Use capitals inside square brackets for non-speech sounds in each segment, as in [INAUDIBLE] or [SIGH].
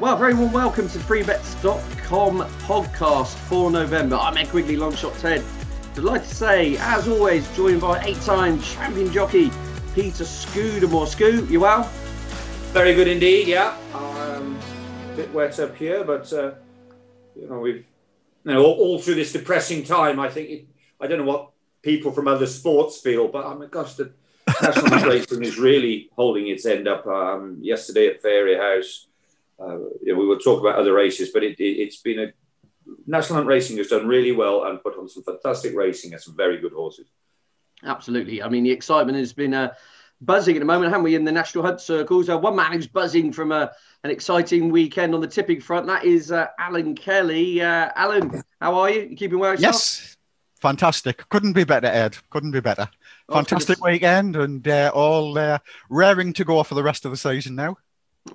Well, very warm welcome to freebets.com podcast for November. I'm Ed Quigley, Longshot Ted. Delighted to say, as always, joined by eight-time champion jockey Peter Scudamore. Scoo, you well? Very good indeed, yeah. Um, a bit wet up here, but uh, you know we've you know all, all, through this depressing time. I think it, I don't know what people from other sports feel, but I mean, gosh, the national [LAUGHS] racing is really holding its end up. Um, yesterday at Fairyhouse, uh, you know, we will talk about other races, but it, has it, been a national hunt racing has done really well and put on some fantastic racing and some very good horses. Absolutely. I mean, the excitement has been uh, buzzing at the moment, haven't we, in the national hunt circles? Uh, one man who's buzzing from a, uh, an exciting weekend on the tipping front, that is uh, Alan Kelly. Uh, Alan, how are you? you keeping well yourself? Yes, fantastic. Couldn't be better, Ed. Couldn't be better. Oh, fantastic oh, weekend and uh, all raring to go for the rest of the season now.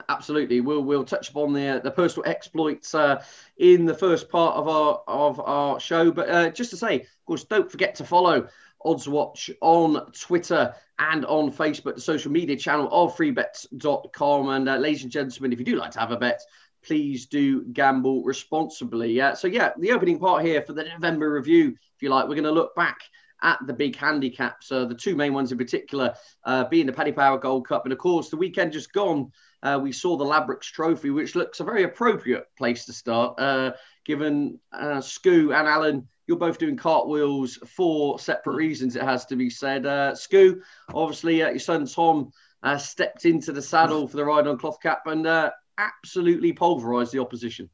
Absolutely, we'll we'll touch upon the the personal exploits uh, in the first part of our of our show. But uh, just to say, of course, don't forget to follow Odds Watch on Twitter and on Facebook, the social media channel of freebets.com. And uh, ladies and gentlemen, if you do like to have a bet, please do gamble responsibly. Uh, so yeah, the opening part here for the November review, if you like, we're going to look back at the big handicaps. The two main ones in particular uh, being the Paddy Power Gold Cup, and of course the weekend just gone uh, we saw the Ladbrokes Trophy, which looks a very appropriate place to start, uh, given uh, Scoo and Alan, you're both doing cartwheels for separate reasons, it has to be said. Uh, Scoo, obviously, uh, your son Tom uh, stepped into the saddle for the ride on Cloth Cap and uh, absolutely pulverised the opposition.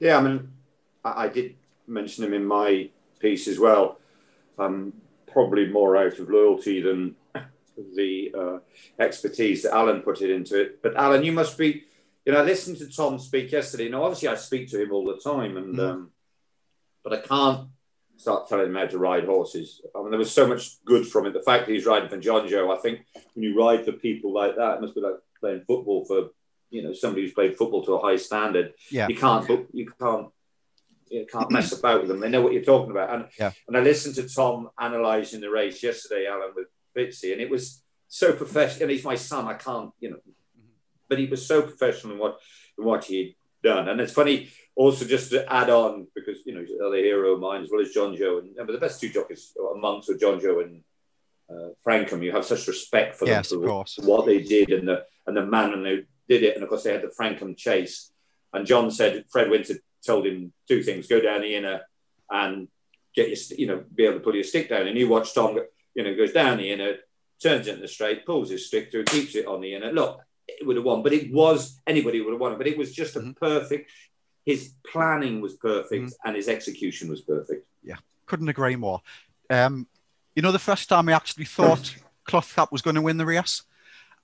Yeah, I mean, I, I did mention him in my piece as well. Um, probably more out of loyalty than the uh, expertise that Alan put it into it. But Alan, you must be, you know, I listened to Tom speak yesterday. Now, obviously, I speak to him all the time, and mm. um, but I can't start telling him how to ride horses. I mean, there was so much good from it. The fact that he's riding for Jonjo, I think when you ride for people like that, it must be like playing football for you know somebody who's played football to a high standard. Yeah. You can't, you can't you can't mess about with them. They know what you're talking about. And yeah. and I listened to Tom analysing the race yesterday, Alan, with Bitsy, and it was so professional. And he's my son. I can't, you know, but he was so professional in what in what he'd done. And it's funny also just to add on because you know he's another hero of mine as well as Jonjo, and remember the best two jockeys amongst were Jonjo and uh, Francome. You have such respect for yes, them for what they did and the and the man and who did it. And of course they had the Francome chase. And John said Fred Winter told him two things: go down the inner and get your, you know, be able to pull your stick down. And you watch Tom you know, goes down the inner, turns it in the straight, pulls his stick through, keeps it on the inner. Look, it would have won, but it was anybody would have won it. But it was just a mm-hmm. perfect. His planning was perfect, mm-hmm. and his execution was perfect. Yeah, couldn't agree more. Um, you know, the first time I actually thought [CLEARS THROAT] Cloth Cap was going to win the race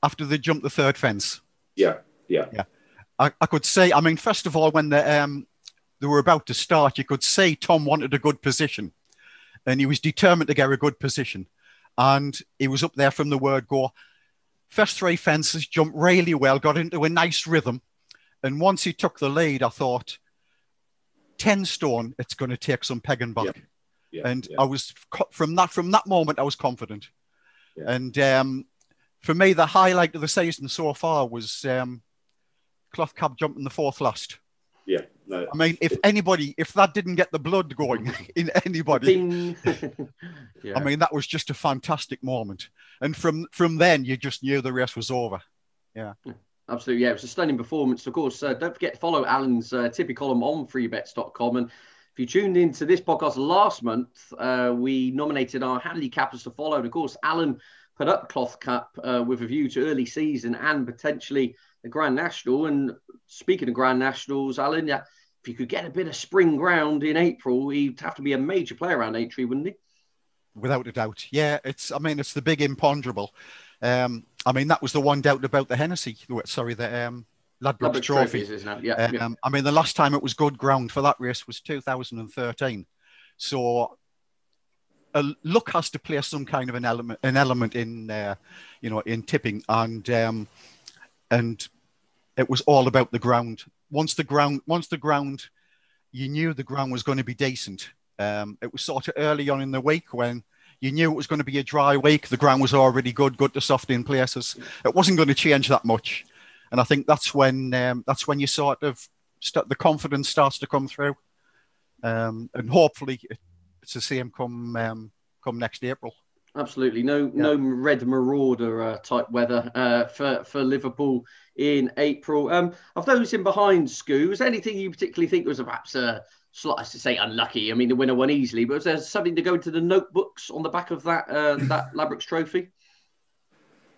after they jumped the third fence. Yeah, yeah, yeah. I, I could say. I mean, first of all, when the um, they were about to start, you could say Tom wanted a good position, and he was determined to get a good position and he was up there from the word go. First three fences jumped really well, got into a nice rhythm. And once he took the lead, I thought, 10 stone, it's going to take some pegging back. Yeah. Yeah. and yeah. I was from that from that moment, I was confident. And um, for me, the highlight of the season so far was um, Cloth Cap jumping the fourth last. Yeah. No. I mean, if anybody, if that didn't get the blood going [LAUGHS] in anybody, [LAUGHS] yeah. I mean, that was just a fantastic moment. And from from then, you just knew the race was over. Yeah. Absolutely, yeah, it was a stunning performance. Of course, uh, don't forget to follow Alan's uh, tippy column on freebets.com. And if you tuned into this podcast last month, uh, we nominated our handicappers to follow. And of course, Alan put up Cloth Cap uh, with a view to early season and potentially the Grand National. And speaking of Grand Nationals, Alan, yeah, if you could get a bit of spring ground in April, he'd have to be a major player around Aintree, wouldn't he? Without a doubt, yeah. It's I mean, it's the big imponderable. Um, I mean, that was the one doubt about the Hennessy. Sorry, the um, Ladbrokes Trophy. Yeah, yeah. Um, I mean, the last time it was good ground for that race was 2013. So uh, luck has to play some kind of an element, an element in, uh, you know, in tipping, and um, and it was all about the ground. Once the ground, once the ground, you knew the ground was going to be decent. Um, it was sort of early on in the week when you knew it was going to be a dry week. The ground was already good, good to soft in places. It wasn't going to change that much. and I think that's when um, that's when you sort of start, the confidence starts to come through, um, and hopefully it's the same come um, come next April. Absolutely, no yeah. no red marauder uh, type weather uh, for for Liverpool in April. Um, of those in behind, Scoo, was anything you particularly think was perhaps a slight to say unlucky? I mean, the winner won easily, but was there something to go into the notebooks on the back of that uh, that [LAUGHS] Ladbrokes Trophy?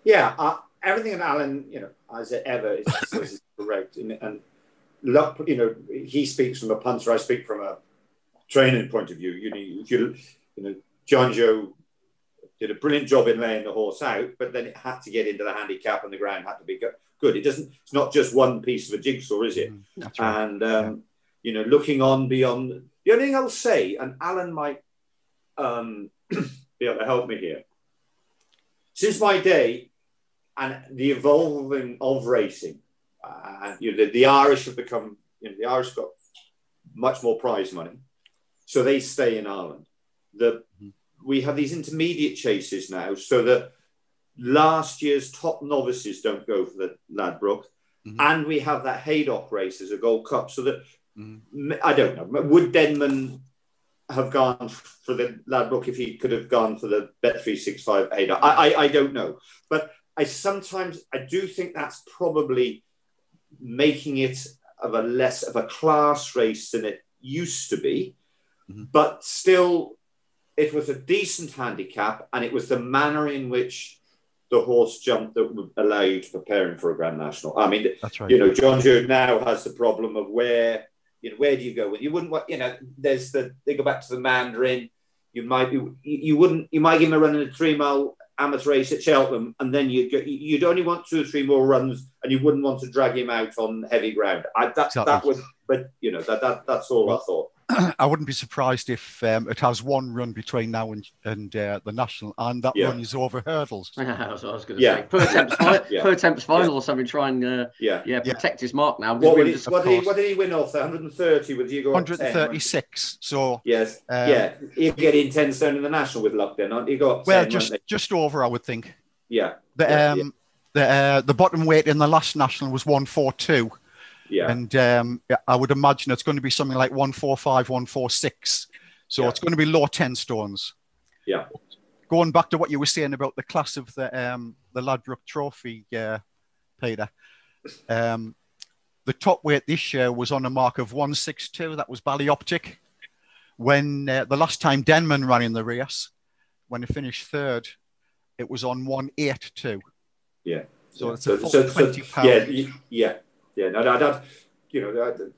Yeah, uh, everything that Alan, you know, as ever is, is correct, and, and luck, you know, he speaks from a punter, I speak from a training point of view. You know, you, you know, Jonjo did a brilliant job in laying the horse out, but then it had to get into the handicap and the ground had to be good. It doesn't. It's not just one piece of a jigsaw, is it? Mm, right. And um, yeah. you know, looking on beyond. The only thing I'll say, and Alan might um, [CLEARS THROAT] be able to help me here. Since my day, and the evolving of racing, uh, you know, the, the Irish have become. You know, the Irish got much more prize money, so they stay in Ireland. The mm-hmm we have these intermediate chases now, so that last year's top novices don't go for the Ladbroke, mm-hmm. and we have that Haydock race as a Gold Cup, so that mm-hmm. I don't know. Would Denman have gone for the Ladbroke if he could have gone for the Bet three six five Haydock? I, I I don't know, but I sometimes I do think that's probably making it of a less of a class race than it used to be, mm-hmm. but still it was a decent handicap, and it was the manner in which the horse jumped that would allow you to prepare him for a Grand National. I mean, That's right. you know, Jonjo now has the problem of where, you know, where do you go? With you wouldn't want, you know, there's the, they go back to the Mandarin. You might be, you wouldn't, you might give him a run in a three mile amateur race at Cheltenham, and then you'd go, you'd only want two or three more runs, and you wouldn't want to drag him out on heavy ground. I, that, exactly. that would, but you know, that, that that's all I thought. [CLEARS THROAT] I wouldn't be surprised if um, it has one run between now and, and uh, the national, and that yeah. run is over hurdles. [LAUGHS] That's what I was going to yeah. say. Pertemps, fi- [LAUGHS] yeah. Pertemps final or something, try and uh, yeah. yeah, protect his mark now. What, he, what, did he, what, did he, win off? 130 with you go 136. 10, so yes, um, yeah, he'll get in 10 stone in the national with luck then, aren't he? Got well, 10, just just over, I would think. Yeah. The um, the uh, the bottom weight in the last national was 142. Yeah. And um, I would imagine it's going to be something like 145, 146. So yeah. it's going to be low 10 stones. Yeah. Going back to what you were saying about the class of the um, the Ladbroke Trophy, uh, Peter. Um, the top weight this year was on a mark of 162. That was Ballyoptic. When uh, the last time Denman ran in the race, when he finished third, it was on 182. Yeah. So it's a so, 20 so, Yeah, yeah yeah, no, no, that, you know, that,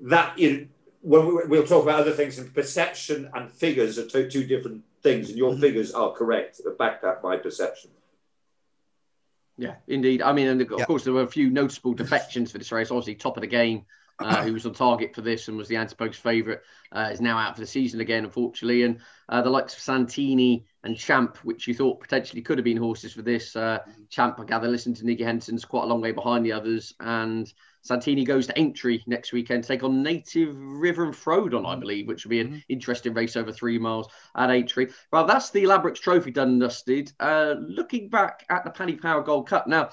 that in, when we, we'll talk about other things, and perception and figures are two, two different things, and your mm-hmm. figures are correct, back up by perception. Yeah, indeed. I mean, and of course, there were a few notable defections for this race. Obviously, Topofthegame, uh, [COUGHS] who was on target for this and was the ante-post favourite, uh, is now out for the season again, unfortunately. And uh, the likes of Santini and Champ, which you thought potentially could have been horses for this. Uh, Champ, I gather, listened to Nicky Henderson's quite a long way behind the others. And Santini goes to Aintree next weekend to take on Native River and Frodon, I believe, which will be an mm-hmm. interesting race over three miles at Aintree. Well, that's the Ladbrokes Trophy done and dusted. Uh, looking back at the Paddy Power Gold Cup. Now,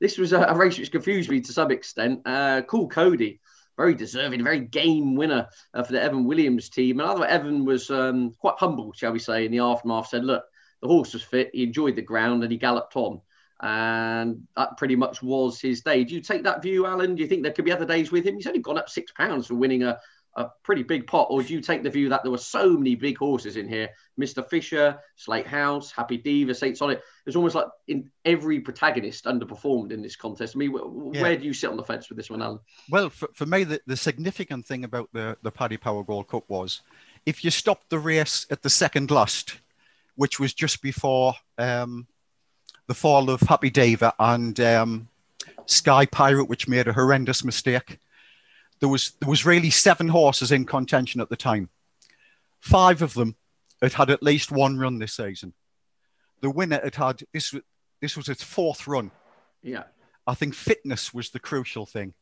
this was a, a race which confused me to some extent. Uh, Coole Cody very deserving, very game winner uh, for the Evan Williams team. And although Evan was um, quite humble, shall we say, in the aftermath, said, look, the horse was fit, he enjoyed the ground, and he galloped on. And that pretty much was his day. Do you take that view, Alan? Do you think there could be other days with him? He's only gone up six pounds for winning a, a pretty big pot, or do you take the view that there were so many big horses in here? Mr. Fisher, Slate House, Happy Diva, Saint Sonnet. It's almost like in every protagonist underperformed in this contest. I mean, where yeah. do you sit on the fence with this one, Alan? Well, for, for me, the, the significant thing about the, the Paddy Power Gold Cup was if you stopped the race at the second last, which was just before um, the fall of Happy Diva and um, Sky Pirate, which made a horrendous mistake there was there was really seven horses in contention at the time. Five of them had had at least one run this season. The winner had had this this was its fourth run. Yeah, I think fitness was the crucial thing.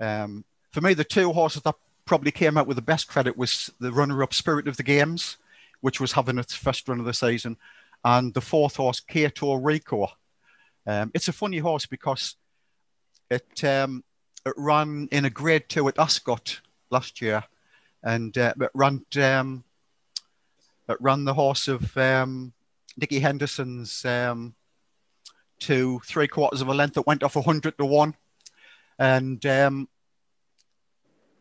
Um, for me, the two horses that probably came out with the best credit was the runner-up Spirit of the Games, which was having its first run of the season, and the fourth horse Kato Rico. Um, it's a funny horse because It, um, it ran in a grade two at Ascot last year, and uh, it ran um, it the horse of um, Nicky Henderson's um, to three quarters of a length that went off 100 to one. And um,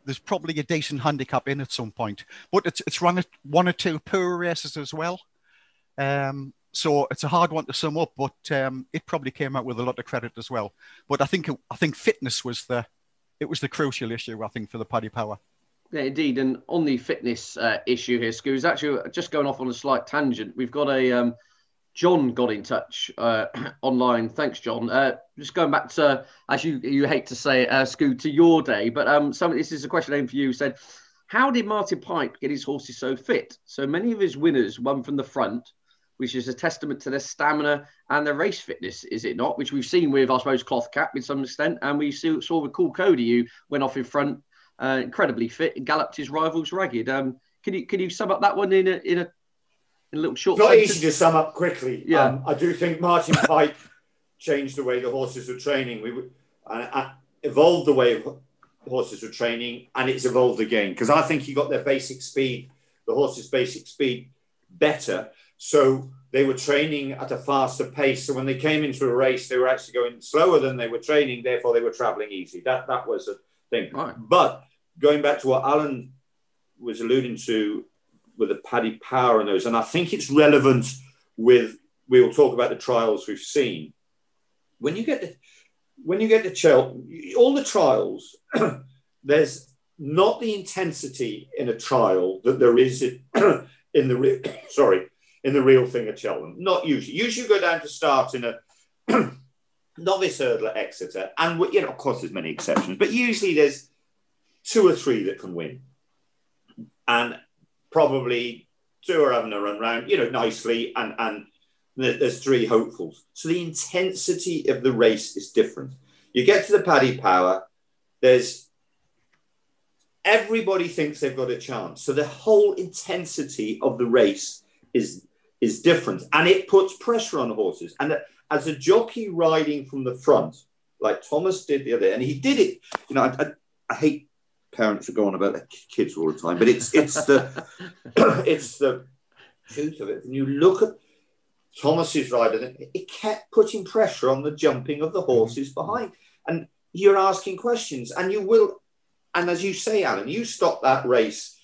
there's probably a decent handicap in at some point, but it's, it's run one or two poor races as well. Um, so it's a hard one to sum up, but um, it probably came out with a lot of credit as well. But I think I think fitness was the it was the crucial issue I think for the Paddy Power. Yeah, indeed. And on the fitness uh, issue here, Scoos, actually just going off on a slight tangent, we've got a um, John got in touch uh, [CLEARS THROAT] online. Thanks, John. Uh, just going back to, as you you hate to say, uh, to your day, but um, some this is a question aimed for you. Said, how did Martin Pipe get his horses so fit? So many of his winners won from the front, which is a testament to their stamina and their race fitness, is it not? Which we've seen with, I suppose, Cloth Cap in some extent, and we saw, saw with Coole Cody, who went off in front, uh, incredibly fit, and galloped his rivals ragged. Um, can you can you sum up that one in a in a in a little short. It's not easy to sum up quickly. Yeah, um, I do think Martin Pipe [LAUGHS] changed the way the horses were training. We uh, uh, evolved the way horses were training, and it's evolved again because I think he got their basic speed, the horses' basic speed, better. So they were training at a faster pace. So when they came into a race, they were actually going slower than they were training. Therefore, they were traveling easy. That that was a thing. Right. But going back to what Alan was alluding to with the Paddy Power and those. And I think it's relevant with we will talk about the trials we've seen. When you get the when you get the chill, all the trials, [CLEARS THROAT] there's not the intensity in a trial that there is in, [CLEARS THROAT] in the [CLEARS THROAT] sorry in the real thing at Cheltenham. Not usually. Usually you go down to start in a [CLEARS THROAT] novice hurdle at Exeter, and you know, of course, there's many exceptions, but usually there's two or three that can win. And probably two are having a run round, you know, nicely, and and there's three hopefuls. So the intensity of the race is different. You get to the Paddy Power, there's everybody thinks they've got a chance. So the whole intensity of the race is is different, and it puts pressure on horses. And as a jockey riding from the front, like Thomas did the other, day, and he did it. You know, I, I, I hate parents who go on about their kids all the time, but it's it's the [COUGHS] it's the truth of it. And you look at Thomas's rider, it kept putting pressure on the jumping of the mm-hmm. horses behind, and you're asking questions, and you will, and as you say, Alan, you stop that race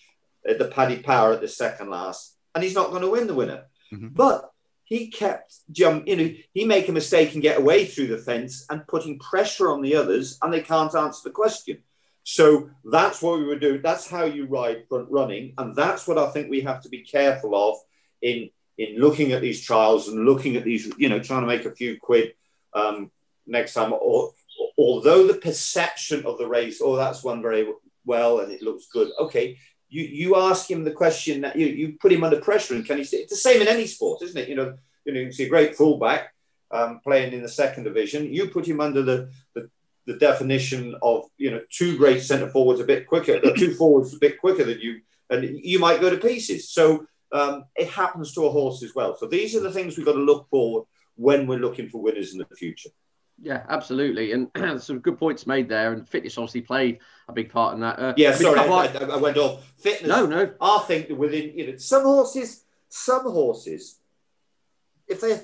at the Paddy Power at the second last, and he's not going to win the winner, mm-hmm. but. He kept jump, you know, he make a mistake and get away through the fence and putting pressure on the others, and they can't answer the question. So that's what we would do. That's how you ride front running, and that's what I think we have to be careful of in in looking at these trials and looking at these, you know, trying to make a few quid um, next time. Or although the perception of the race, oh, that's one very well and it looks good. Okay, you you ask him the question that you you put him under pressure, and can he? It's the same in any sport, isn't it? You know, you know, you see a great fullback um, playing in the second division. You put him under the, the the definition of you know two great centre forwards a bit quicker, two forwards a bit quicker than you, and you might go to pieces. So um, it happens to a horse as well. So these are the things we've got to look for when we're looking for winners in the future. Yeah, absolutely, and [CLEARS THROAT] some good points made there. And fitness obviously played a big part in that. Uh, yeah, sorry, I, I, I, went off. Fitness. No, no. I think within you know some horses, some horses, if they,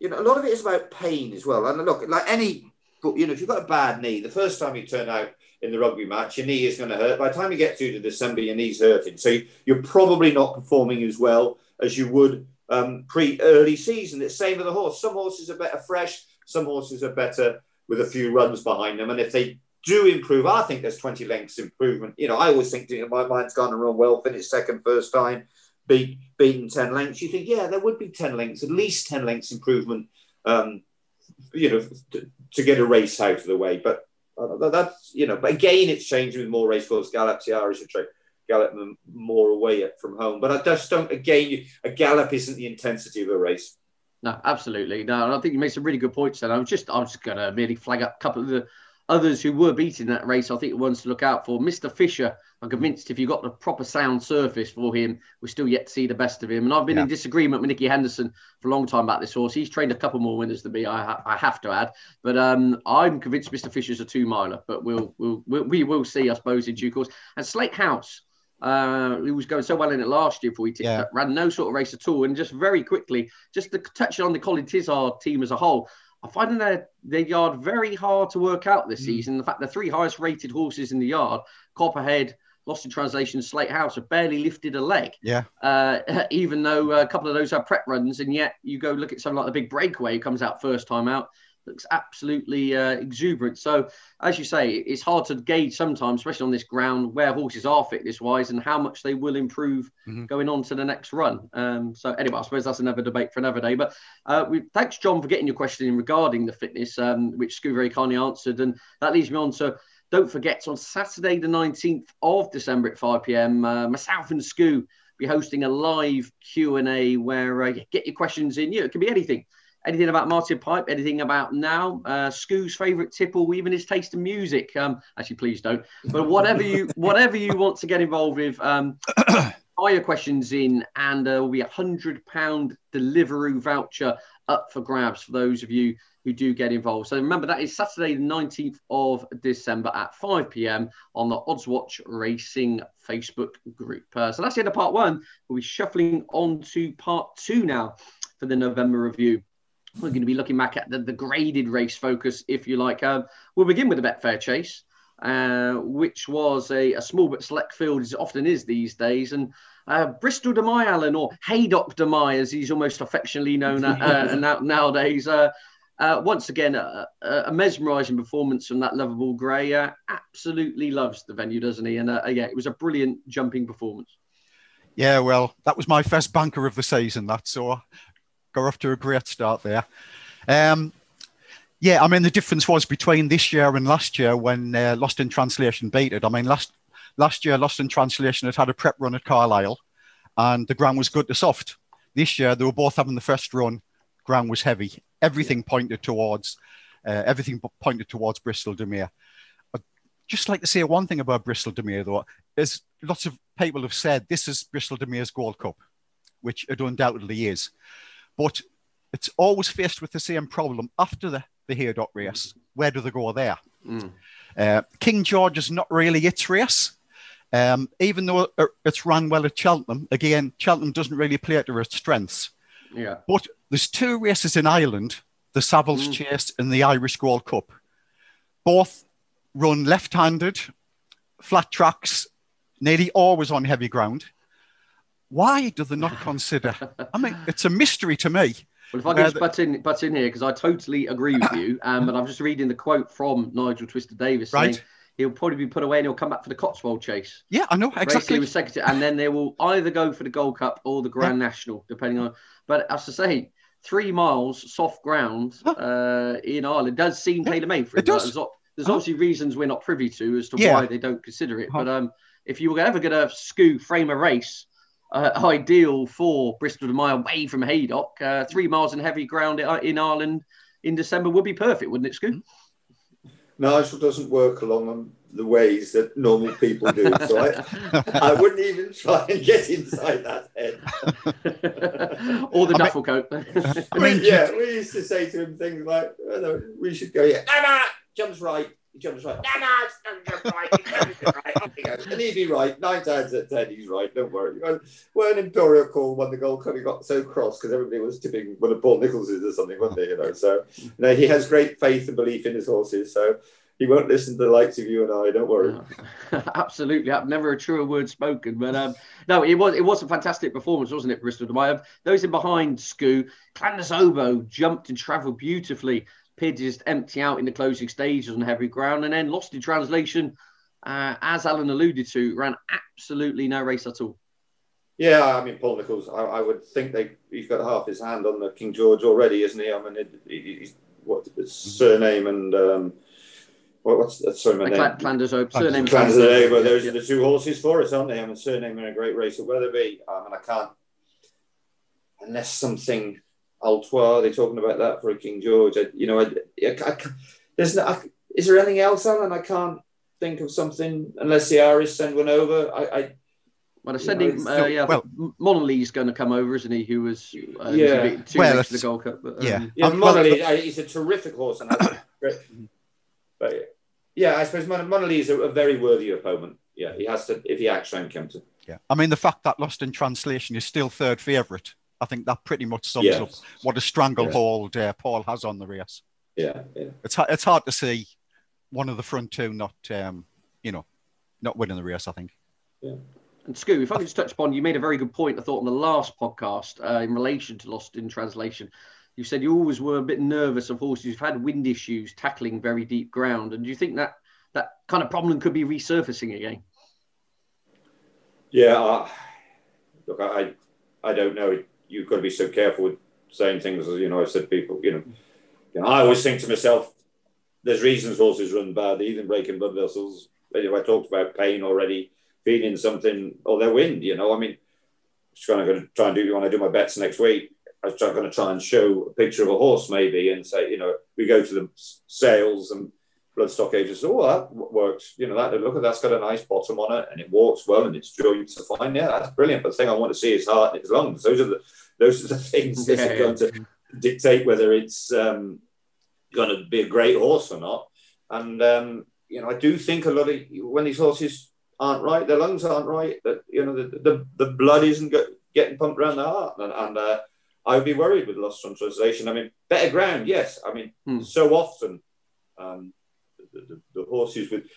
you know, a lot of it is about pain as well. And look, like any but you know, if you've got a bad knee, the first time you turn out in the rugby match, your knee is going to hurt. By the time you get through to December, your knee's hurting. So you're probably not performing as well as you would um, pre early season. It's same with the horse. Some horses are better fresh. Some horses are better with a few runs behind them. And if they do improve, I think there's 20 lengths improvement. You know, I always think you know, my mind's gone and run well, finished second first time, beat beaten 10 lengths. You think, yeah, there would be 10 lengths, at least 10 lengths improvement um, you know, to, to, get a race out of the way. But uh, that's, you know, but again, it's changing with more race course gallops. Irish are gallop more away from home. But I just don't, again, a gallop isn't the intensity of a race. No, absolutely. No, and I think you made some really good points. And I was just, I was just going to merely flag up a couple of the others who were beating that race, I think the ones to look out for. Mr. Fisher, I'm convinced if you got the proper sound surface for him, we're still yet to see the best of him. And I've been yeah. in disagreement with Nicky Henderson for a long time about this horse. He's trained a couple more winners than me, I, I have to add. But um, I'm convinced Mr. Fisher's a two miler, but we'll, we'll, we'll, we will see, I suppose, in due course. And Slate House. Uh, he was going so well in it last year before he ticked yeah. up, ran no sort of race at all. And just very quickly, just to touch on the Colin Tizzard team as a whole, I'm finding their, their yard very hard to work out this mm. season. The fact the three highest rated horses in the yard, Copperhead, Lost in Translation, Slate House, have barely lifted a leg. Yeah. Uh, [LAUGHS] even though a couple of those are prep runs, and yet you go look at something like the Big Breakaway, who comes out first time out, looks absolutely uh, exuberant. So, as you say, it's hard to gauge sometimes, especially on this ground, where horses are fitness wise and how much they will improve mm-hmm. going on to the next run. Um, so, anyway, I suppose that's another debate for another day. But uh, we, thanks, John, for getting your question in regarding the fitness, um, which Scoo very kindly answered. And that leads me on to. Don't forget, on Saturday, the 19th of December at 5 p.m., uh, myself and Scoo be hosting a live Q&A where uh, get your questions in. You know, it can be anything anything about Martin Pipe, anything about now, uh, Scoo's favourite tipple, even his taste in music. Um, actually, please don't. But whatever you [LAUGHS] whatever you want to get involved with, um, [COUGHS] fire your questions in, and there will be a hundred pound delivery voucher up for grabs for those of you who do get involved. So remember that is Saturday, the 19th of December at 5 p.m. on the Odds Watch Racing Facebook group. Uh, so that's the end of part one. We'll be shuffling on to part two now for the November review. We're going to be looking back at the, the graded race focus, if you like. Um, we'll begin with the Betfair Chase, uh, which was a, a, small but select field, as it often is these days. And uh, Bristol de Mai Alan, or Haydock de Mai, as he's almost affectionately known [LAUGHS] uh, now, nowadays. Uh, uh, once again, a, a, mesmerising performance from that lovable grey. Uh, absolutely loves the venue, doesn't he? And yeah, it was a brilliant jumping performance. Yeah, well, that was my first banker of the season. That's so got off to a great start there. Um, yeah, I mean the difference was between this year and last year when uh, Lost in Translation beat it. I mean last last year Lost in Translation had had a prep run at Carlisle, and the ground was good to soft. This year they were both having the first run. Ground was heavy. Everything pointed towards uh, everything pointed towards Bristol de Mai. I'd just like to say one thing about Bristol de Mai though. Is lots of people have said this is Bristol de Mai's Gold Cup, which it undoubtedly is. But it's always faced with the same problem after the, the Haydock race. Where do they go there? Mm. Uh, King George is not really its race. Um, even though it's run well at Cheltenham, again, Cheltenham doesn't really play to its strengths. Yeah. But there's two races in Ireland, the Savills mm. Chase and the Irish Gold Cup. Both run left-handed, flat tracks, nearly always on heavy ground. Why do they not consider? I mean, it's a mystery to me. Well, if I can just butt in, butt in here, because I totally agree with you. Um, and I'm just reading the quote from Nigel Twiston-Davies saying he'll probably be put away and he'll come back for the Cotswold chase. Yeah, I know exactly. With secretary, and then they will either go for the Gold Cup or the Grand yeah. National, depending on. But as I say, three miles soft ground uh, in Ireland does seem tailor made for it. It does. There's, there's obviously reasons we're not privy to as to yeah. why they don't consider it. But um, if you were ever going to scoop frame a race uh, ideal for Bristol de Mai away from Haydock. Uh, three miles in heavy ground in Ireland in December would be perfect, wouldn't it, Scoot? Nigel doesn't work along the ways that normal people do, so I, I wouldn't even try and get inside that head. or the I duffel coat. [LAUGHS] I mean, yeah, we used to say to him things like, oh, "We should go, yeah, no, jumps right, he jumps right. No, no, it's not right. He right. Off he goes. And he'd be right. Nine times out of ten, he's right. Don't worry. When Imperial Call when the Gold Cup, he got so cross because everybody was tipping one of Paul Nicholls's or something, wasn't they? You know, so you know, he has great faith and belief in his horses. So he won't listen to the likes of you and I. Don't worry. [LAUGHS] Absolutely, I've never a truer word spoken. But um, no, it was it was a fantastic performance, wasn't it, Bristol? Those in behind, Scoo, Clan des Obeaux jumped and travelled beautifully appeared to just empty out in the closing stages on heavy ground and then lost in translation, uh, as Alan alluded to, ran absolutely no race at all. Yeah, I mean, Paul Nicholls, I, I would think they he's got half his hand on the King George already, isn't he? I mean, it, he's, what's his Cyrname and um, what, what's that? Sorry, my name. Flanders Oak. Cyrname. Flanders Oak. Those yeah. are the two horses for us, aren't they? I mean, Cyrname in a great race at Wetherby. I mean, I can't unless something Altois, they're talking about that for a King George. I, you know, I, I, I, there's no, is there anything else, Alan? I can't think of something unless the Irish send one over. I, I well, they're sending, know, uh, yeah, well- Monolly's going to come over, isn't he? Who was, uh, Yeah. yeah. two Well, weeks to the it's- Gold Cup. But, yeah. um, Yeah, Um, well, Monolly, uh, he's a terrific horse, and that's great. But yeah, I suppose Mon- Monolly is a, a very worthy opponent. Yeah, he has to if he acts actually encountered. Yeah. I mean, the fact that Lost in Translation is still third favourite, I think that pretty much sums Yeah. up what a stranglehold uh, Paul has on the race. Yeah, yeah. It's, it's hard to see one of the front two not, um, you know, not winning the race, I think. And Scoot, if I could just touch upon, you made a very good point, I thought, on the last podcast uh, in relation to Lost in Translation. You said you always were a bit nervous of horses who've had wind issues tackling very deep ground. And do you think that that kind of problem could be resurfacing again? Yeah, uh, look, I, I don't know. You've got to be so careful with saying things. As you know, I've said people, you know, you know, I always think to myself, there's reasons horses run badly, even breaking blood vessels. I talked about pain already, feeling something, oh, or their wind, you know, I mean, I'm going to try and do when I do my bets next week. I was going to try and show a picture of a horse maybe and say, you know, we go to the sales and bloodstock agents. Oh, that works. You know, that look at that's got a nice bottom on it and it walks well and its joints are fine. Yeah, that's brilliant. But the thing I want to see is heart and its lungs. Those are the those are the [LAUGHS] things that Yeah, are going to dictate whether it's um, going to be a great horse or not. And um, you know, I do think a lot of when these horses aren't right, their lungs aren't right. That you know, the the, the blood isn't get, getting pumped around the heart, and, and uh, I would be worried with lost on translation. I mean, better ground, yes. I mean, Hmm. so often um, the, the, horses would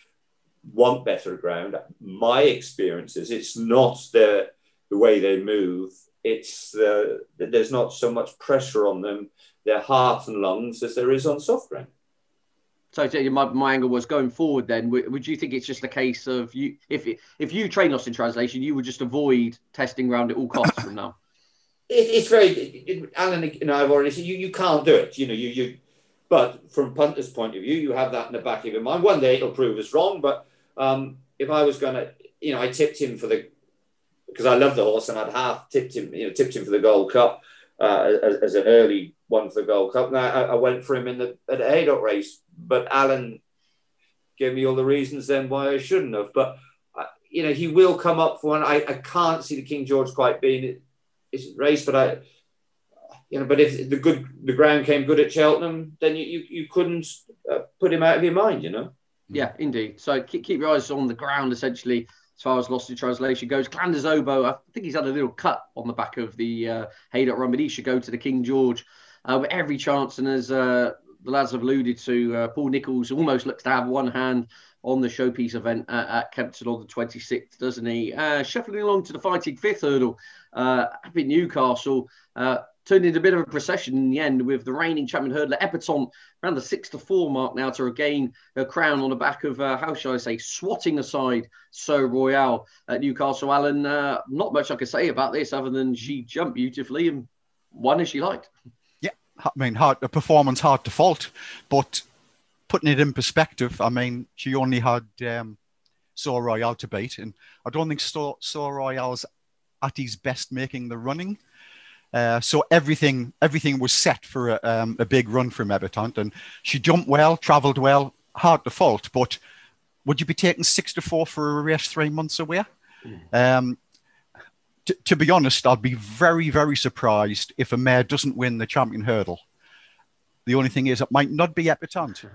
want better ground. My experience is it's not the the way they move. It's uh, the there's not so much pressure on them, their heart and lungs, as there is on soft ground. So I tell you, my, my angle was going forward. Then would, would you think it's just a case of you if if you train us in Translation, you would just avoid testing ground at all costs from now? [LAUGHS] It, it's very, it, it- Alan and I have already said you, you can't do it. You know, you you. But from punter's point of view, you have that in the back of your mind. One day it'll prove us wrong. But um, if I was going to, you know, I tipped him for the because I love the horse and I'd half tipped him, you know, tipped him for the Gold Cup uh, as, as an early one for the Gold Cup. And I, I went for him in the at the Haydock race, but Alan gave me all the reasons then why I shouldn't have. But uh, you know, he will come up for one. I, I can't see the King George quite being it. It's race, but I, you know, but if the good the ground came good at Cheltenham, then you you, you couldn't uh, put him out of your mind, you know. Yeah, indeed. So keep, keep your eyes on the ground, essentially, as far as Lost in Translation goes. Clan des Obeaux, I think he's had a little cut on the back of the uh, Haydock run, but he should go to the King George uh, with every chance. And as uh, the lads have alluded to, uh, Paul Nicholls almost looks to have one hand on the showpiece event at, at Kempton on the 26th, doesn't he? Uh, shuffling along to the fighting fifth hurdle uh, up in Newcastle. Turned into a bit of a procession in the end with the reigning champion hurdler Epatante around the six to four mark now to regain her crown on the back of uh, how shall I say swatting aside Sceau Royal at Newcastle. Alan, uh, not much I can say about this other than she jumped beautifully and won as she liked. Yeah, I mean, hard, the performance hard to fault, but putting it in perspective, I mean, she only had um, Sceau Royal to beat, and I don't think Saw, Sceau Royal's at his best making the running. Uh, so everything everything was set for a, um, a big run from Epatante, and she jumped well, travelled well, hard to fault. But would you be taking six to four for a race three months away? Um, t- to be honest, I'd be very, very surprised if a mare doesn't win the champion hurdle. The only thing is, it might not be Epatante.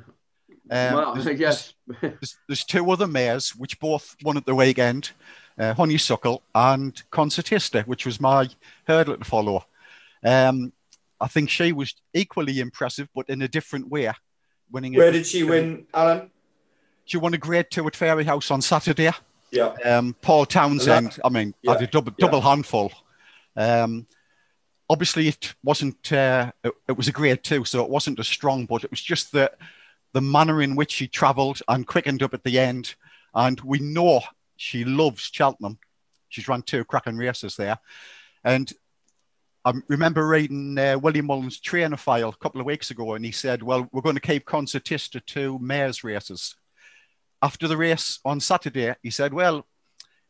Um, well, there's, [LAUGHS] yes. there's, there's two other mares which both won at the weekend uh, Honeysuckle and Concertista, which was my hurdle to follow. Um, I think she was equally impressive, but in a different way. Winning it- Where did she win, Alan? She won a grade two at Fairyhouse on Saturday. Yeah, Um, Paul Townend, I mean, Yeah, had a double yeah. double handful. Um, obviously, it wasn't. Uh, it, it was a grade two, so it wasn't as strong. But it was just the the manner in which she travelled and quickened up at the end. And we know she loves Cheltenham. She's run two cracking races there, and I remember reading uh, William Mullins' trainer file a couple of weeks ago, and he said, "Well, we're going to keep Concertista to mares races." After the race on Saturday, he said, "Well,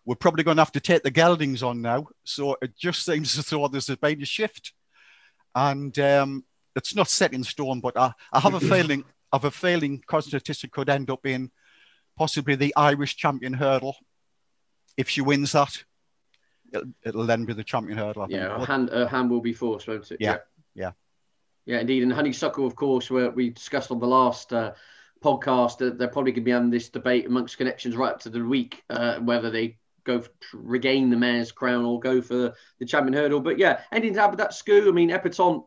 we're probably going to have to take the geldings on now." So it just seems as though there's been a shift, and um, it's not set in stone. But I, I have a [LAUGHS] feeling, I've a failing Concertista could end up being possibly the Irish champion hurdle. If she wins that, it'll, it'll then be the champion hurdle. I Yeah, her hand, her hand will be forced, won't it? Yeah, yeah. Yeah, indeed. And honeysuckle, of course, where we discussed on the last uh, podcast, that they're probably going to be having this debate amongst connections right up to the week uh, whether they go for, regain the mares' crown or go for the champion hurdle. But yeah, anything to add with that school? I mean, Epatante,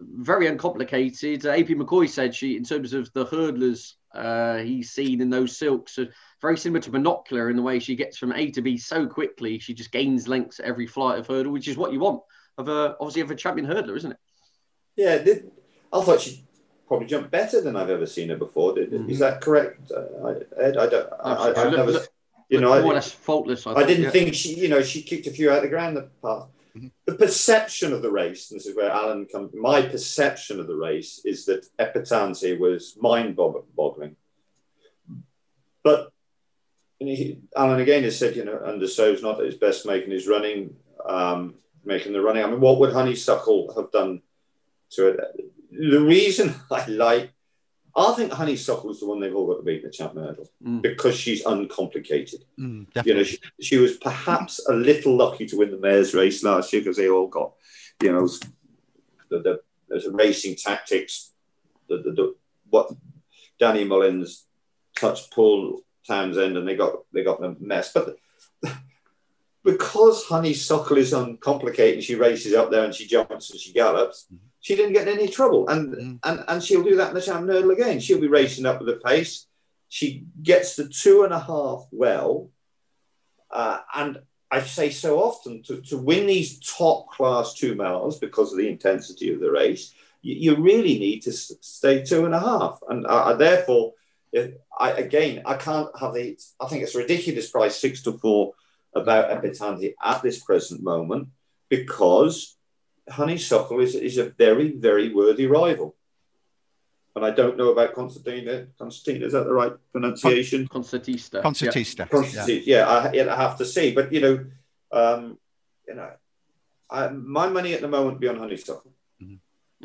very uncomplicated. Uh, AP McCoy said she, in terms of the hurdlers uh, he's seen in those silks, are very similar to binocular in the way she gets from A to B so quickly. She just gains lengths at every flight of hurdle, which is what you want of a obviously of a champion hurdler, isn't it? Yeah, did, I thought she probably jumped better than I've ever seen her before. Did, Mhm. Is that correct, uh, I- Ed? I don't. I, I, Absolutely. I've Look- never, look- you know, more or I, less faultless. I, I thought, didn't yeah. think she, you know, she kicked a few out of the ground the past. Mhm. The perception of the race, this is where Alan comes. My perception of the race is that Epatante was mind-boggling, but and he, Alan again has said, you know, under So's not at his best making his running, um, making the running. I mean, what would Honeysuckle have done to it? The reason [LAUGHS] I like, I think Honeysuckle's the one they've all got to beat in the champion hurdle Mm. because she's uncomplicated Mm, you know, she, she was perhaps a little lucky to win the mares' race last year because they all got, you know, the, the, there's racing tactics, the, the, the, what Danny Mullins touched Paul Townend and they got they got the mess. But [LAUGHS] because Honeysuckle is uncomplicated, she races up there and she jumps and she gallops. Mhm. She didn't get in any trouble, and, Mhm. and and she'll do that in the champion hurdle again. She'll be racing up with the pace. She gets the two and a half well, uh, and I say so often to, to win these top class two miles because of the intensity of the race, you, you really need to stay two and a half. And I, I therefore, if I again, I can't have the. I think it's a ridiculous price, six to four, about Epatante at this present moment because Honeysuckle is, is a very, very worthy rival. And I don't know about Constantina. Constantina, is that the right pronunciation? Concertista. Concertista. Constantine, yeah, I, yeah, I have to see. But you know, um, you know, I, my money at the moment be on Honeysuckle. Yeah.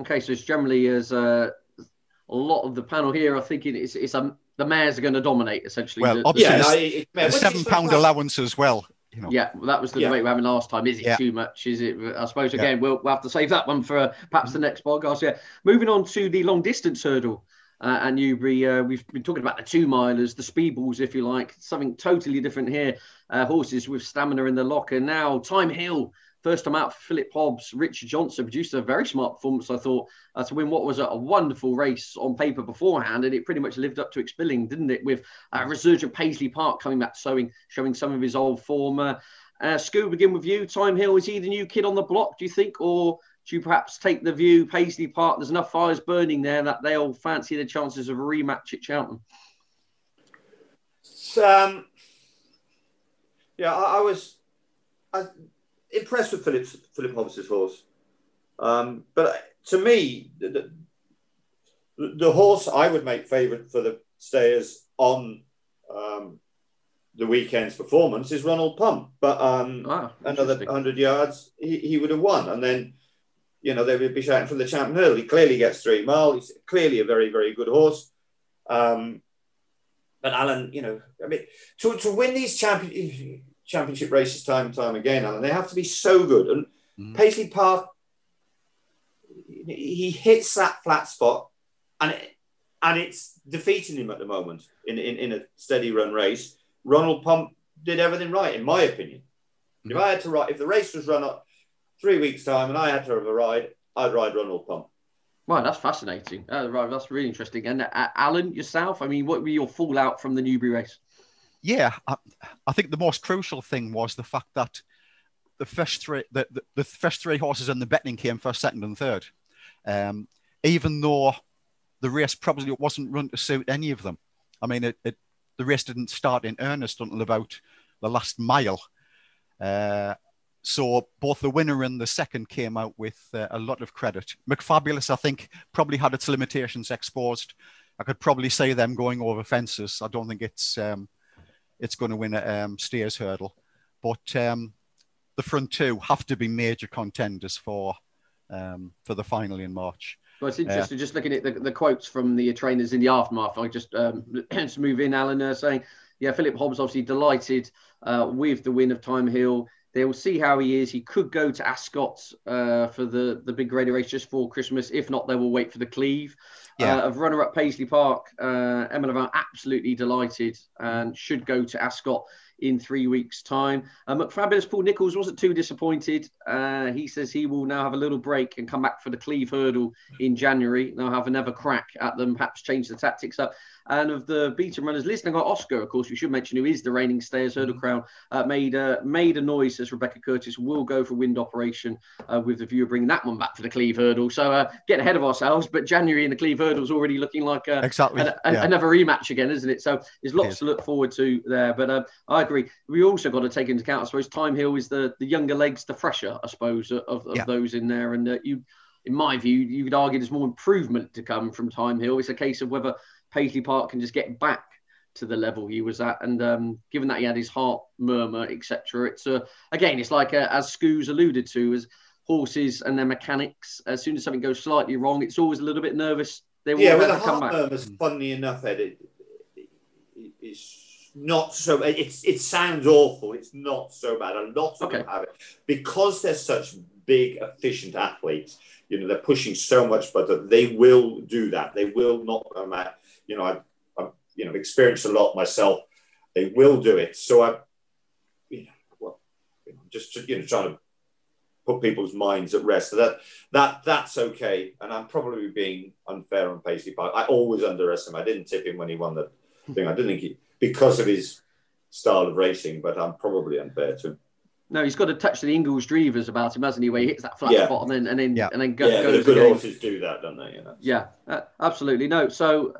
Okay, so it's generally as uh, a lot of the panel here are thinking it's it's um, the mares are going to dominate essentially. Well, The- obviously- Yeah, it's- no, it, it, The seven pound allowance as well. You know. Yeah, well, that was the Yeah. debate we were having last time. Is it Yeah. too much? Is it? I suppose Yeah. again we'll, we'll have to save that one for uh, perhaps the next podcast. Yeah. Moving on to the long distance hurdle uh, at Newbury. Uh, we've been talking about the two milers, the speedballs, if you like. Something totally different here. Uh, horses with stamina in the locker. Now, Thyme Hill. First time out, Philip Hobbs, Richard Johnson produced a very smart performance, I thought, uh, to win what was a, a wonderful race on paper beforehand. And it pretty much lived up to its billing, didn't it? With uh, Resurgent Paisley Park coming back, showing, showing some of his old form. Uh, uh, begin with you. Thyme Hill, is he the new kid on the block, do you think? Or do you perhaps take the view, Paisley Park, there's enough fires burning there that they'll fancy the chances of a rematch at Cheltenham? Um, yeah, I, I was I, impressed with Philip's, Philip Hobbs's horse. Um, but to me, the, the, the horse I would make favourite for the stayers on um, the weekend's performance is Ronald Pump. But um, Ah, another 100 yards, he, he would have won. And then, you know, they would be shouting for the champion hurdle. He clearly gets three mile. He's clearly a very, very good horse. Um, but Alan, you know, I mean, to, to win these champion, championship races time and time again, Alan, they have to be so good. And Mhm. Paisley Park, he hits that flat spot and it, and it's defeating him at the moment in, in, in a steady run race. Ronald Pump did everything right, in my opinion. If I had to ride, if the race was run up three weeks' time and I had to have a ride, I'd ride Ronald Pump. Wow, that's fascinating. Uh, right, that's really interesting. And uh, Alan, yourself, I mean, what were your fallout from the Newbury race? Yeah, I, I think the most crucial thing was the fact that the first three, the, the, the first three horses in the betting came first, second, and third. Um, even though the race probably wasn't run to suit any of them. I mean, it, it the race didn't start in earnest until about the last mile. Uh, so both the winner and the second came out with uh, a lot of credit. McFabulous, I think, probably had its limitations exposed. I could probably say them going over fences. I don't think it's um, it's going to win a um, stayers hurdle, but um, the front two have to be major contenders for um, for the final in March. Well, it's interesting just looking at the, the quotes from the trainers in the aftermath. I just um, [CLEARS THROAT] just move in, Alan, uh, saying, yeah, Philip Hobbs obviously delighted uh, with the win of Thyme-Hill. They will see how he is. He could go to Ascot uh, for the, the big radio race just for Christmas. If not, they will wait for the Cleeve. Yeah. Uh, of runner up Paisley Park, uh, Emma Lavelle absolutely delighted and should go to Ascot in three weeks' time. Um, McFabulous Paul Nicholls wasn't too disappointed. Uh, he says he will now have a little break and come back for the Cleeve Hurdle in January. Now have another crack at them, perhaps change the tactics up. And of the beaten runners Lisnagar Oscar, of course, we should mention, who is the reigning Stayers Hurdle mm-hmm. Crown, uh, made, uh, made a noise as Rebecca Curtis will go for wind operation uh, with the view of bringing that one back for the Cleeve Hurdle. So uh, getting ahead of ourselves, but January in the Cleeve Hurdle is already looking like uh, exactly a, a, yeah. another rematch again, isn't it? So there's lots to look forward to there. But uh, I agree. We also got to take into account, I suppose, Thyme Hill is the, the younger legs, the fresher, I suppose, of, of yeah. those in there. And you in my view, you could argue there's more improvement to come from Thyme Hill. It's a case of whether Paisley Park can just get back to the level he was at. And um, given that he had his heart murmur, etc., it's uh, again, it's like uh, as Scoos alluded to, as horses and their mechanics. As soon as something goes slightly wrong, it's always a little bit nervous. They will yeah, well, the heart back. murmur's funny enough, Ed. It, it, it's not so. It's it sounds awful. It's not so bad. A lot of okay. them have it because they're such big, efficient athletes. You know, they're pushing so much butter. They will do that. They will not come out you know, I've, I've you know experienced a lot myself. They will do it. So I, you know, well, you know, just you know trying to put people's minds at rest. So that that that's okay. And I'm probably being unfair on Paisley Park. I always underestimate. I didn't tip him when he won the thing. I didn't think he because of his style of racing, but I'm probably unfair to him. No, he's got a touch of the Inglis Drevers about him, hasn't he? Where he hits that flat yeah. spot and then and then yeah. and then go, yeah, goes. good again. horses do that, don't they? You know? Yeah, uh, absolutely. No, so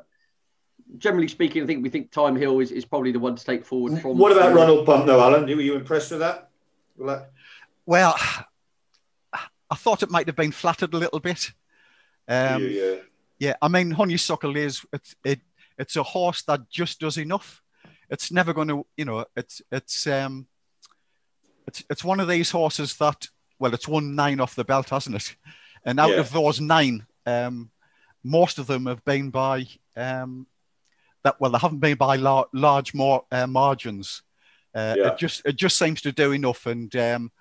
generally speaking, I think we think Thyme Hill is, is probably the one to take forward from. What about Ronald Pump, though, Alan? Were you impressed with that? Well, I thought it might have been flattered a little bit. Um, yeah, yeah. I mean, Honeysuckle is it's it, it's a horse that just does enough. It's never going to, you know, it's it's um, it's it's one of these horses that well, it's won nine off the belt, hasn't it? And out yeah. of those nine, um, most of them have been by um, that. Well, they haven't been by lar- large more uh, margins. Uh, yeah. It just it just seems to do enough, and um,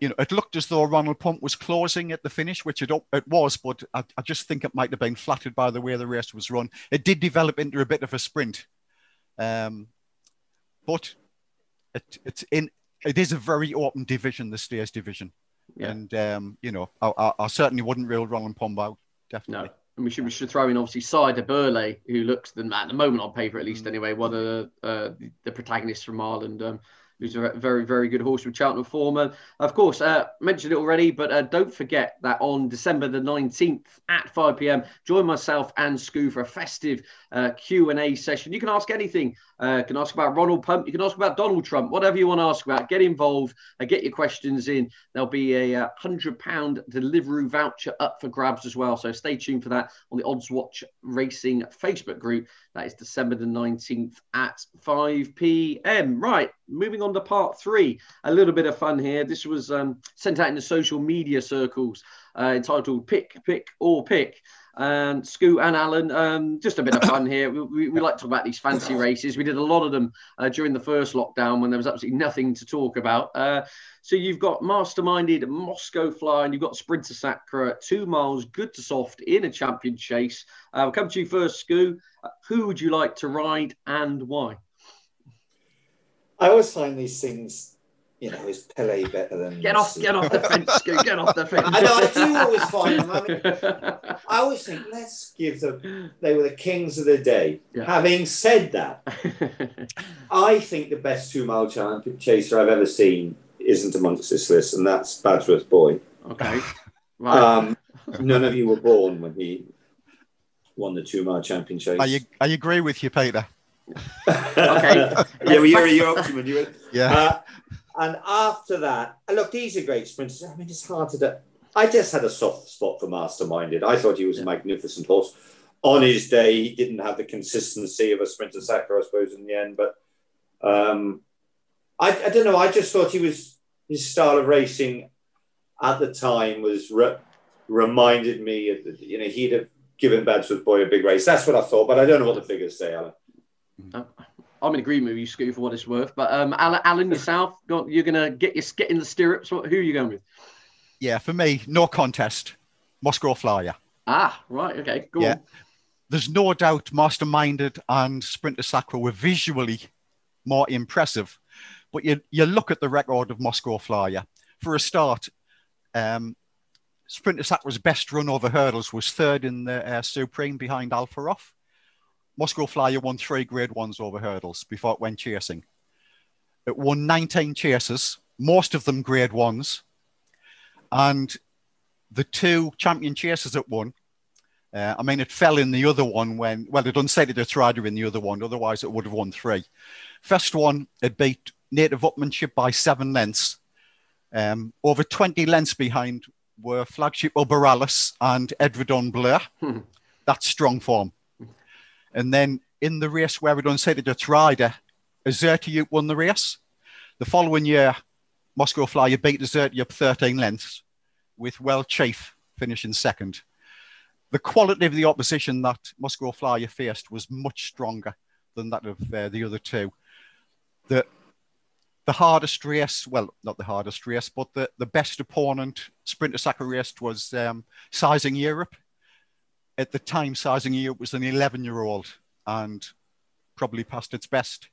you know, it looked as though Ronald Pump was closing at the finish, which it, it was, but I, I, just think it might have been flattered by the way the race was run. It did develop into a bit of a sprint, um, but it, it's in. It is a very open division, the Stayers division, yeah. and um, you know, I, I, I, certainly wouldn't rule Ronald Pump out definitely. No. And we should we should throw in obviously Sire Du Berlais, who looks at the moment on paper at least mm. anyway, one of the uh, the protagonists from Ireland. Um, who's a very, very good horse with Cheltenham form. of course, uh, mentioned it already, but uh, don't forget that on December the 19th at 5 p.m., join myself and Scoo for a festive uh, Q&A session. You can ask anything. Uh, you can ask about Ronald Pump. You can ask about Donald Trump, whatever you want to ask about. Get involved. Uh, get your questions in. There'll be a £100 uh, delivery voucher up for grabs as well. So stay tuned for that on the Odds Watch Racing Facebook group. That is December the 19th at 5 p.m. Right, moving on to part three. A little bit of fun here. This was um, sent out in the social media circles uh, entitled Pick, Pick, or Pick and Scoot and Alan. Um, just a bit of fun [COUGHS] here. We, we, we, like to talk about these fancy races. We did a lot of them uh, during the first lockdown when there was absolutely nothing to talk about. Uh, so you've got Master Minded, Moscow Fly, and you've got Sprinter Sacre, two miles, good to soft in a champion chase. Uh, will come to you first, Scoot. Uh, who would you like to ride and why? I always find these things you know, is Pele better than? Get off, get off the fence, [LAUGHS] get off the fence. I know. I do always find them. I, mean, [LAUGHS] I always think, let's give them. They were the kings of the day. Yeah. Having said that, [LAUGHS] I think the best two mile champion chaser I've ever seen isn't amongst this list, and that's Badsworth Boy. Okay. Right. Um, none of you were born when he won the two mile champion chase. I, I agree with you, Peter. Okay. [LAUGHS] yeah, well, you're a Yorkshireman. You yeah. Uh, and after that, look, these are great sprinters. I mean, it's hard to do. I just had a soft spot for Master Minded. I thought he was yeah. a magnificent horse. On his day, he didn't have the consistency of a Sprinter Sacre, I suppose, in the end. But um, I, I, don't know. I just thought he was his style of racing at the time was re- reminded me, of, you know, he'd have given Badsworth Boy a big race. That's what I thought, but I don't know what the figures say, Alan. I'm in agreement with you, Scoot, for what it's worth. But um, Alan, Alan yourself, you're going to get your get in the stirrups. Who are you going with? Yeah, for me, no contest. Moscow Flyer. Ah, right. Okay. Go yeah. on. There's no doubt Master Minded and Sprinter Sacre were visually more impressive. But you, you look at the record of Moscow Flyer. For a start, um, Sprinter Sacre's best run over hurdles was third in the uh, Supreme behind Al Ferof. Moscow Flyer won three grade ones over hurdles before it went chasing. It won 19 chases, most of them grade ones. And the two champion chasers it won, uh, I mean, it fell in the other one when, well, it unsated its rider in the other one, otherwise it would have won three. First one, it beat Native Upmanship by seven lengths. Um, over 20 lengths behind were Flagship Uberalles and Edredon Bleu. Hmm. That's strong form. And then in the race where it unsated its rider, Azertyuiop won the race. The following year, Moscow Flyer beat Azertyuiop 13 lengths, with Well Chief finishing second. The quality of the opposition that Moscow Flyer faced was much stronger than that of uh, the other two. The, the hardest race, well, not the hardest race, but the, the best opponent Sprinter Sacre race was um, Sizing Europe at the time, Sizing Europe was an 11 year old and probably past its best.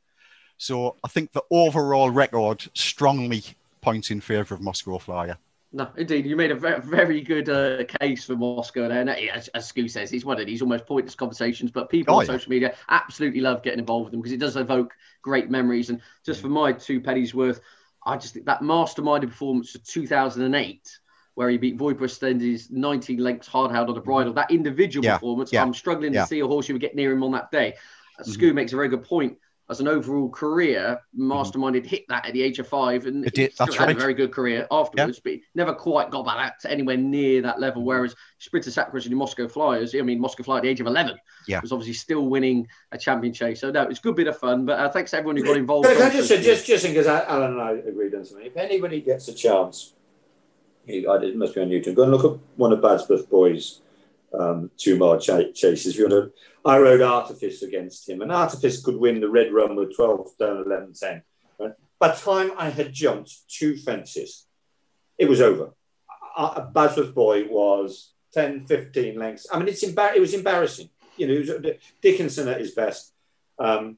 So I think the overall record strongly points in favour of Moscow Flyer. No, indeed, you made a very, very good uh, case for Moscow there. And as, as Scu says, he's one of these almost pointless conversations, but people oh, on yeah. social media absolutely love getting involved with them because it does evoke great memories. And just for my two pennies worth, I just think that Master Minded performance of 2008 where he beat Voipa 19 lengths hard held on the bridle. That individual yeah, performance, yeah, I'm struggling yeah. to see a horse who would get near him on that day. Mm-hmm. makes a very good point. As an overall career, mm-hmm. Master Minded mm-hmm. hit that at the age of five, and it did. That's had right. a very good career afterwards, but never quite got back to anywhere near that level. Mm-hmm. Whereas Sprinter Sacres and Moscow Flyers, I mean, Moscow Flyer at the age of 11 yeah. was obviously still winning a championship. So, no, it's a good bit of fun. But uh, thanks to everyone who got involved. Can I just, just, just because Alan and I agreed on something, if anybody gets a chance it must be on YouTube. Go and look at one of Badsworth Boys' um, two mile ch- chases. You I rode Artifice against him, and Artifice could win the red run with 12 down 11 10. Right? By the time I had jumped two fences, it was over. Uh, Badsworth Boy was 10, 15 lengths. I mean, it's embar- it was embarrassing. You know, was, Dickinson at his best. Um,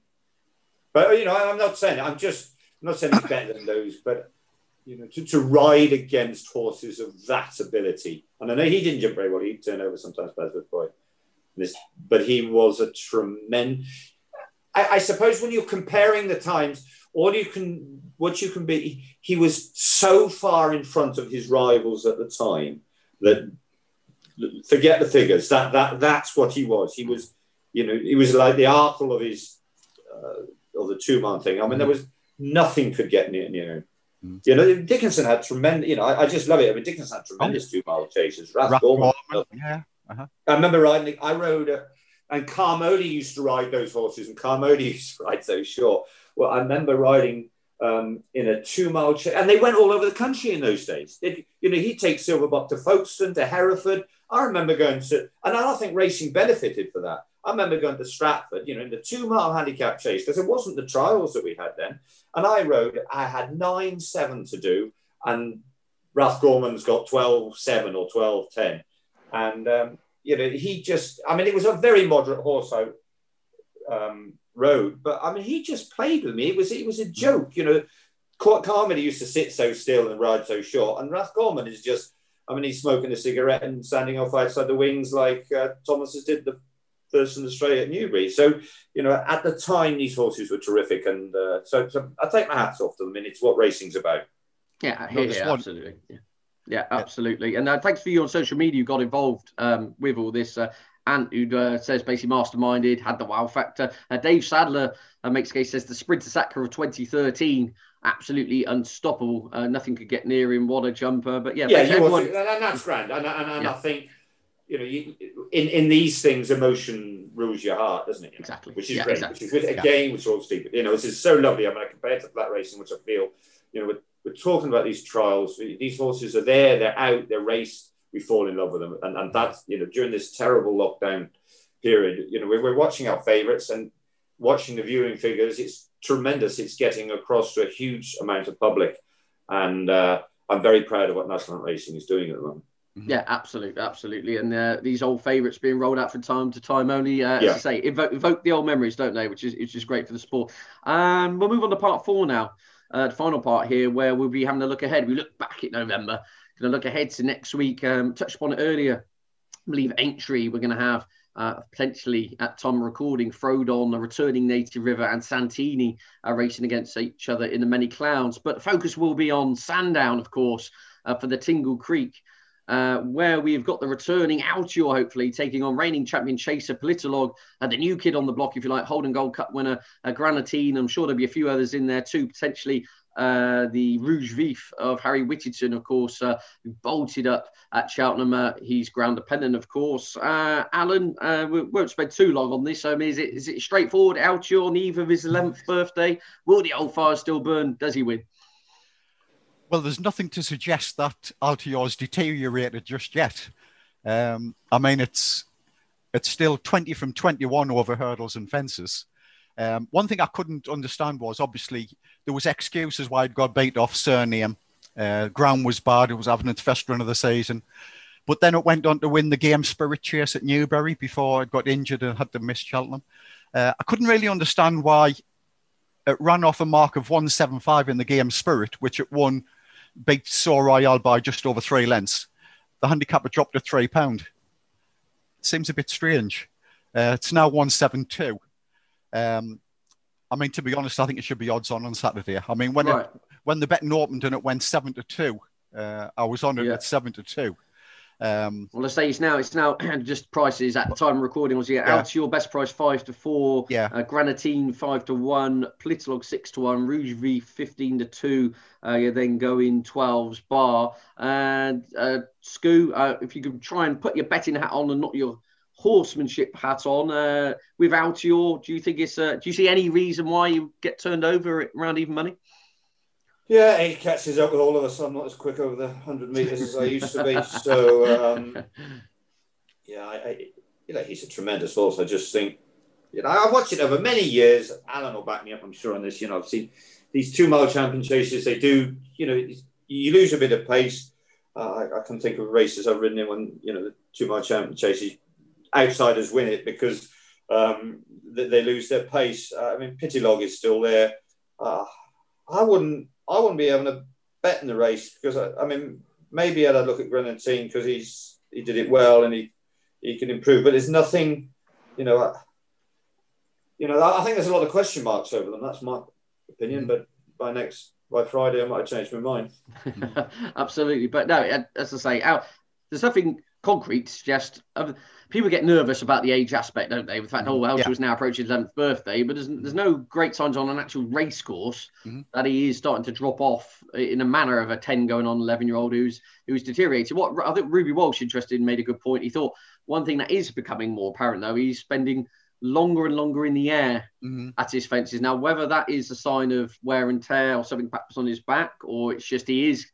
but, you know, I'm not saying, I'm just, I'm not saying he's better than those, but you know, to, to ride against horses of that ability. And I know he didn't jump very well. He'd turn over sometimes, Badsworth Boy. This, but he was a tremendous. I, I, suppose when you're comparing the times, all you can, what you can be, he was so far in front of his rivals at the time that forget the figures. That that that's what he was. He was, you know, he was like the Arkle of his uh, of the two man thing. I mean, there was nothing could get near near him. Mm. You know, Dickinson had tremendous. You know, I, I, just love it. I mean, Dickinson had tremendous two mile chases. Rathgorman, yeah. Uh-huh. I remember riding. I rode, uh, and Carmody used to ride those horses, and Carmody [LAUGHS] used to ride so short. Well, I remember riding um, in a two mile chase, and they went all over the country in those days. It, you know, he'd take Silver Buck to Folkestone, to Hereford. I remember going to, and I don't think racing benefited for that. I remember going to Stratford, you know, in the two mile handicap chase, because it wasn't the trials that we had then. And I rode, I had nine seven to do, and Rathgorman's got 12 7 or 12 10. And, um, you know, he just, I mean, it was a very moderate horse I um, rode, but I mean, he just played with me. It was, it was a joke, you know. Carmody used to sit so still and ride so short, and Rathgorman is just, I mean, he's smoking a cigarette and standing off outside the wings like uh, Thomas's did the first in the straight at Newbury. So, you know, at the time, these horses were terrific. And uh, so, so, I take my hats off to them. and it's what racing's about. Yeah, yeah, yeah absolutely. Yeah. yeah, absolutely. And uh, thanks for you on social media. You got involved um, with all this. Uh, Ant, who uh, says basically Master Minded, had the wow factor. Uh, Dave Sadler uh, makes case says the Sprinter Sacre of 2013, absolutely unstoppable. Uh, nothing could get near him. What a jumper! But yeah, yeah, everyone... was, and that's grand. And, and, and yeah. I think you know, you, in in these things, emotion rules your heart, doesn't it? You know? Exactly. Which is yeah, great. Exactly. Which is. Again, yeah. which is all stupid. You know, this is so lovely. I mean, I compare it to flat racing, which I feel, you know, we're, we're talking about these trials. These horses are there. They're out. They're raced. we fall in love with them. And, and that's, you know, during this terrible lockdown period, you know, we're, we're watching our favourites and watching the viewing figures. It's tremendous. It's getting across to a huge amount of public. And uh, I'm very proud of what National Racing is doing at the moment. Mm-hmm. Yeah, absolutely, absolutely. And uh, these old favourites being rolled out from time to time only, uh, yeah. as I say, evoke, evoke, the old memories, don't they? Which is which is great for the sport. And um, we'll move on to part four now, uh, the final part here, where we'll be having a look ahead. We look back at November, going to look ahead to next week. Um, touched upon it earlier. I believe entry we're going to have uh, potentially at of recording, Frodon, the returning Native River, and Santini are racing against each other in the many clouds. But focus will be on Sandown, of course, uh, for the Tingle Creek uh, where we've got the returning Altior, hopefully taking on reigning champion Chaser Politologue, and the new kid on the block, if you like, Haldon Gold Cup winner uh, Greaneteen. I'm sure there'll be a few others in there too, potentially. Uh, the Rouge Vif of Harry Whittington, of course, uh, bolted up at Cheltenham. Uh, he's ground dependent, of course. Uh, Alan, uh, we won't spend too long on this. I mean, is it, is it straightforward? Altior on eve of his 11th birthday. Will the old fire still burn? Does he win? Well, there's nothing to suggest that Altior's deteriorated just yet. Um, I mean, it's it's still 20 from 21 over hurdles and fences. Um, one thing I couldn't understand was obviously there was excuses why it got beat off Cyrname. Uh, ground was bad. It was having its first run of the season. But then it went on to win the game Spirit Chase at Newbury before it got injured and had to miss Cheltenham. Uh, I couldn't really understand why it ran off a mark of 175 in the game Spirit, which it won beat Sceau Royal by just over three lengths. The handicap had dropped to three pound. Seems a bit strange. Uh, it's now one seven two. Um, I mean, to be honest, I think it should be odds on on Saturday. I mean, when right. it, when the betting opened and it went seven to two, uh, I was on it yeah. at seven to two. Um, well, let's say it's now it's now [CLEARS THROAT] just prices at the time of recording was yeah, Altior best price five to four, yeah, uh, Greaneteen five to one, Politologue six to one, Rouge V fifteen to two. Uh, you then go in twelves bar and uh, Scoo. Uh, if you could try and put your betting hat on and not your horsemanship hat on uh, without your, do you think it's uh, do you see any reason why you get turned over around even money? Yeah, he catches up with all of us. I'm not as quick over the 100 metres as I used to be. So, um, [LAUGHS] yeah, I, I, you know, he's a tremendous horse. I just think, you know, I've watched it over many years. Alan will back me up, I'm sure, on this. You know, I've seen these two mile champion chases. They do, you know, you lose a bit of pace. Uh, I, I, can think of races I've ridden in when, you know, the two mile champion chases, outsiders win it because um, they, they, lose their pace. Uh, I mean, Pity Log is still there. Uh, I wouldn't I wouldn't be having a bet in the race because I, I mean maybe I'd look at Greaneteen because he's he did it well and he he can improve, but there's nothing, you know. I, you know, I think there's a lot of question marks over them. That's my opinion, but by next by Friday, I might have changed my mind. [LAUGHS] Absolutely, but no, as I say, out there's nothing concrete. Just uh, people get nervous about the age aspect, don't they? The fact, oh, Elsa yeah. was now approaching his 11th birthday, but there's, there's no great signs on an actual race course mm-hmm. that he is starting to drop off in a manner of a 10 going on 11 year old who's who's deteriorated. What I think Ruby Walsh, interested, made a good point. He thought one thing that is becoming more apparent, though, he's spending longer and longer in the air mm-hmm. at his fences. Now, whether that is a sign of wear and tear or something perhaps on his back, or it's just he is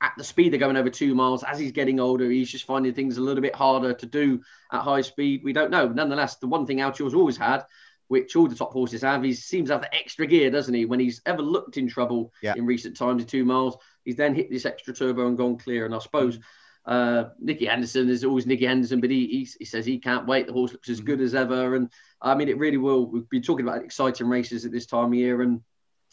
at the speed they're going over two miles. As he's getting older, he's just finding things a little bit harder to do at high speed. We don't know. Nonetheless, the one thing Altior's always had, which all the top horses have, he seems to have the extra gear, doesn't he? When he's ever looked in trouble yeah. in recent times in two miles, he's then hit this extra turbo and gone clear. And I suppose uh, Nicky Henderson is always Nicky Henderson, but he, he, he says he can't wait. The horse looks as good as ever. And I mean, it really will. We've been talking about exciting races at this time of year. And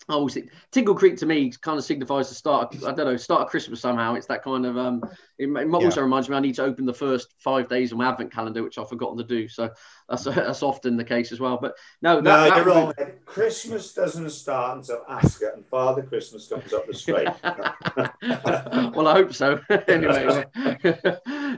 I always think Tingle Creek to me kind of signifies the start. Of, I don't know, start of Christmas somehow. It's that kind of. Um, it, it also yeah. reminds me I need to open the first five days of my Advent calendar, which I've forgotten to do. So that's [LAUGHS] that's often the case as well. But no, that, no, that you're wrong. Christmas doesn't start until Ascot and Father Christmas comes up the street. [LAUGHS] well, I hope so. [LAUGHS] anyway,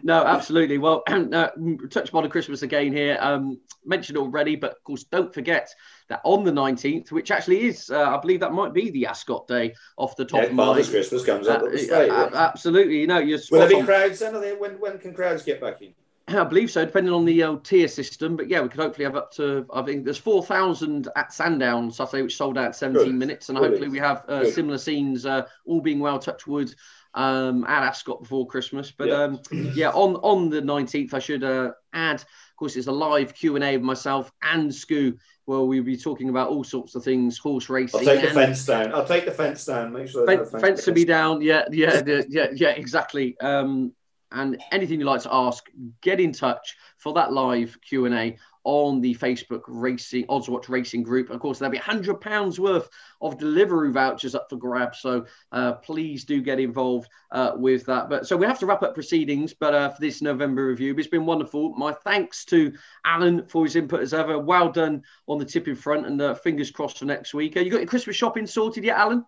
no, absolutely. Well, [CLEARS THROAT] uh, touch upon Christmas again here. Um, mentioned already, but of course, don't forget that on the 19th, which actually is, uh, I believe that might be the Ascot day off the top yeah, of my Father's Christmas comes up uh, yeah. Absolutely. You know, you're Will there be crowds then? They, when, when can crowds get back in? I believe so, depending on the uh, tier system. But yeah, we could hopefully have up to, I think there's 4,000 at Sandown Saturday, which sold out 17 Good. minutes. And Brilliant. hopefully we have uh, similar scenes, uh, all being well, touch wood, um, at Ascot before Christmas. But Yeah. um, yeah, on, on the 19th, I should uh, add, of course, it's a live Q&A with myself and Scoo, where we'll be talking about all sorts of things, horse racing. I'll take the and- fence down. I'll take the fence down. Make sure fence, no fence to be down. Yeah, yeah, yeah, yeah, yeah, exactly. Um, and anything you'd like to ask, get in touch for that live Q and A on the Facebook Racing Odds Watch Racing group. Of course, there'll be hundred pounds worth of delivery vouchers up for grabs. So uh, please do get involved uh, with that. But so we have to wrap up proceedings. But uh, for this November review, it's been wonderful. My thanks to Alan for his input as ever. Well done on the tipping front, and uh, fingers crossed for next week. Uh, you got your Christmas shopping sorted yet, Alan?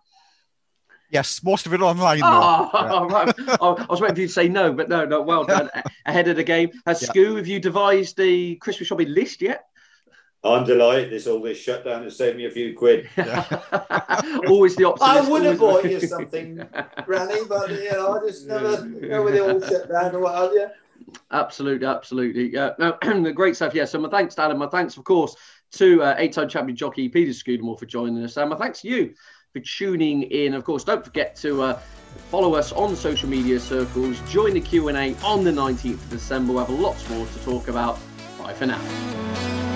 Yes, most of it online. though. Oh, Yeah. right. Oh, I was waiting for you to say no, but no, no. Well done. [LAUGHS] Ahead of the game. Has Yeah. Scoo, have you devised the Christmas shopping list yet? I'm delighted. This all this shutdown has saved me a few quid. [LAUGHS] always the optimist. I would have always- bought you something, Granny, but you know, I just never, you know, with it all shut down or what have you. Absolutely, absolutely. Yeah, no, [CLEARS THROAT] the great stuff. Yeah. So my thanks to Adam. My thanks, of course, to uh, eight-time champion jockey Peter Scudamore for joining us. And my thanks to you for tuning in. Of course, don't forget to uh, follow us on social media circles. Join the Q and A on the 19th of December. We'll have lots more to talk about. Bye for now.